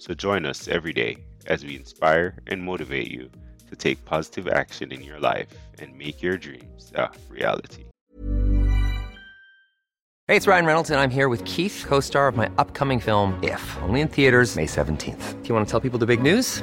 So join us every day as we inspire and motivate you to take positive action in your life and make your dreams a reality. Hey, it's Ryan Reynolds, and I'm here with Keith, co star of my upcoming film, If, only in theaters, May 17th. Do you want to tell people the big news?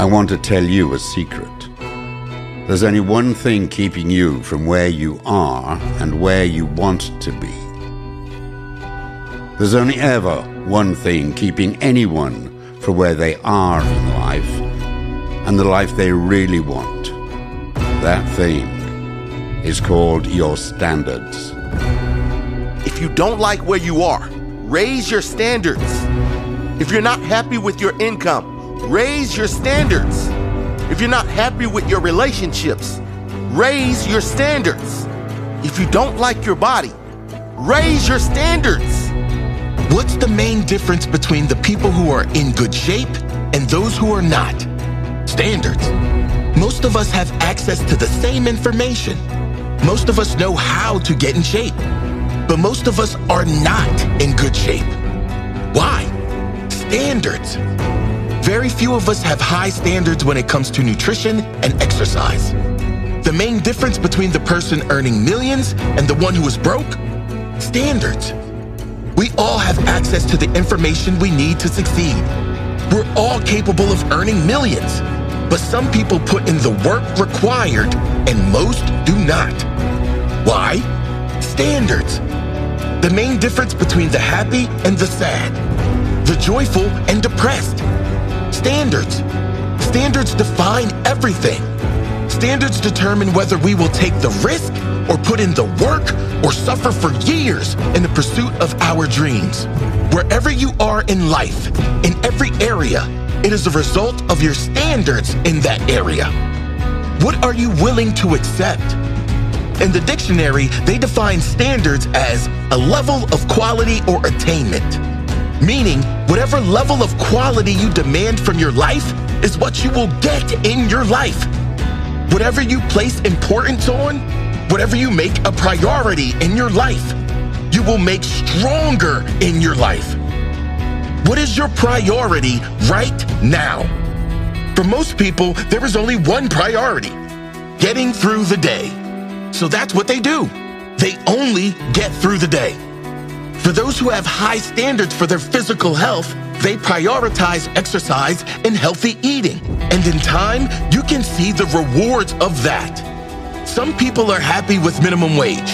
I want to tell you a secret. There's only one thing keeping you from where you are and where you want to be. There's only ever one thing keeping anyone from where they are in life and the life they really want. That thing is called your standards. If you don't like where you are, raise your standards. If you're not happy with your income, raise your standards. If you're not happy with your relationships, raise your standards. If you don't like your body, raise your standards. What's the main difference between the people who are in good shape and those who are not? Standards. Most of us have access to the same information. Most of us know how to get in shape. But most of us are not in good shape. Why? Standards. Very few of us have high standards when it comes to nutrition and exercise. The main difference between the person earning millions and the one who is broke? Standards. We all have access to the information we need to succeed. We're all capable of earning millions, but some people put in the work required and most do not. Why? Standards. The main difference between the happy and the sad, the joyful and depressed. Standards. Standards define everything. Standards determine whether we will take the risk or put in the work or suffer for years in the pursuit of our dreams. Wherever you are in life, in every area, it is a result of your standards in that area. What are you willing to accept? In the dictionary, they define standards as a level of quality or attainment. Meaning, whatever level of quality you demand from your life is what you will get in your life. Whatever you place importance on, whatever you make a priority in your life, you will make stronger in your life. What is your priority right now? For most people, there is only one priority getting through the day. So that's what they do. They only get through the day. For those who have high standards for their physical health, they prioritize exercise and healthy eating. And in time, you can see the rewards of that. Some people are happy with minimum wage.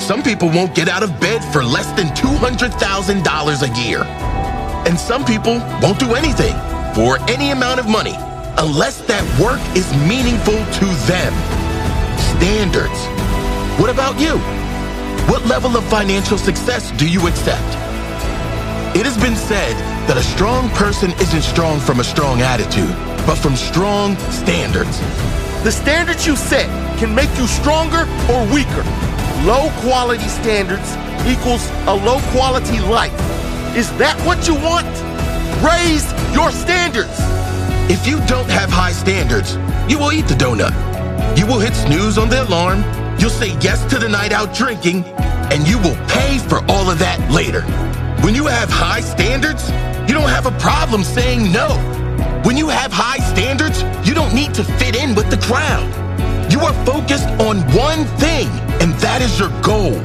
Some people won't get out of bed for less than $200,000 a year. And some people won't do anything. for any amount of money unless that work is meaningful to them. Standards. What about you? What level of financial success do you accept? It has been said that a strong person isn't strong from a strong attitude, but from strong standards. The standards you set can make you stronger or weaker. Low quality standards equals a low quality life. Is that what you want? Raise your standards. If you don't have high standards, you will eat the donut. You will hit snooze on the alarm. You'll say yes to the night out drinking, and you will pay for all of that later. When you have high standards, you don't have a problem saying no. When you have high standards, you don't need to fit in with the crowd. You are focused on one thing, and that is your goal.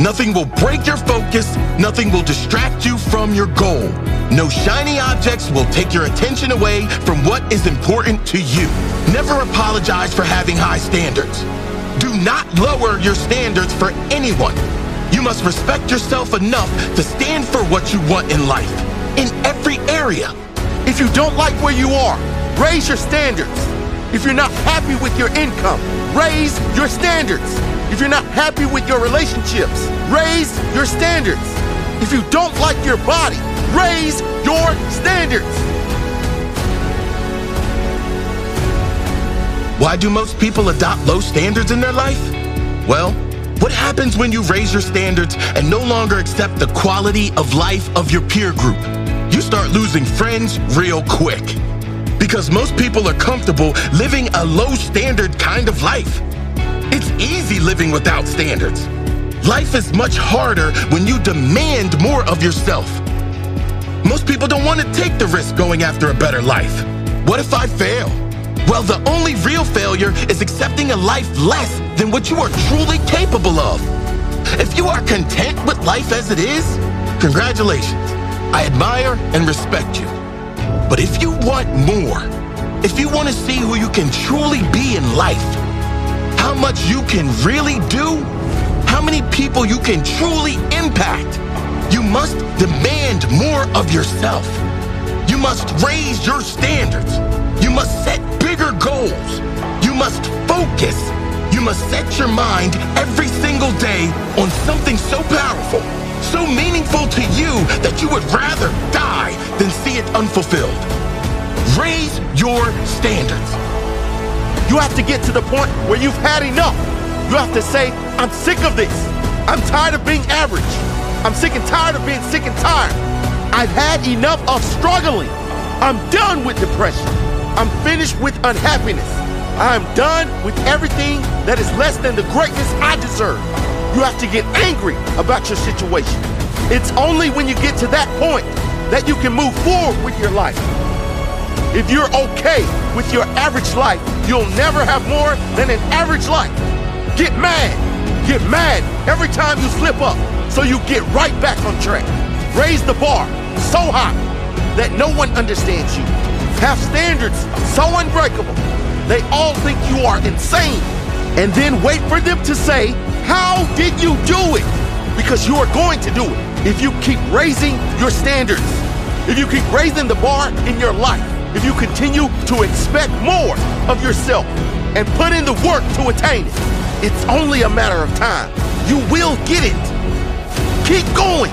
Nothing will break your focus. Nothing will distract you from your goal. No shiny objects will take your attention away from what is important to you. Never apologize for having high standards. Do not lower your standards for anyone. You must respect yourself enough to stand for what you want in life, in every area. If you don't like where you are, raise your standards. If you're not happy with your income, raise your standards. If you're not happy with your relationships, raise your standards. If you don't like your body, raise your standards. Why do most people adopt low standards in their life? Well, what happens when you raise your standards and no longer accept the quality of life of your peer group? You start losing friends real quick. Because most people are comfortable living a low standard kind of life. It's easy living without standards. Life is much harder when you demand more of yourself. Most people don't want to take the risk going after a better life. What if I fail? Well, the only real failure is accepting a life less than what you are truly capable of. If you are content with life as it is, congratulations. I admire and respect you. But if you want more, if you want to see who you can truly be in life, how much you can really do, how many people you can truly impact, you must demand more of yourself. You must raise your standards. You must set bigger goals. You must focus. You must set your mind every single day on something so powerful, so meaningful to you that you would rather die than see it unfulfilled. Raise your standards. You have to get to the point where you've had enough. You have to say, I'm sick of this. I'm tired of being average. I'm sick and tired of being sick and tired. I've had enough of struggling. I'm done with depression. I'm finished with unhappiness. I'm done with everything that is less than the greatness I deserve. You have to get angry about your situation. It's only when you get to that point that you can move forward with your life. If you're okay with your average life, you'll never have more than an average life. Get mad. Get mad every time you slip up so you get right back on track. Raise the bar so high that no one understands you. Have standards so unbreakable they all think you are insane. And then wait for them to say, How did you do it? Because you are going to do it if you keep raising your standards, if you keep raising the bar in your life, if you continue to expect more of yourself and put in the work to attain it. It's only a matter of time. You will get it. Keep going.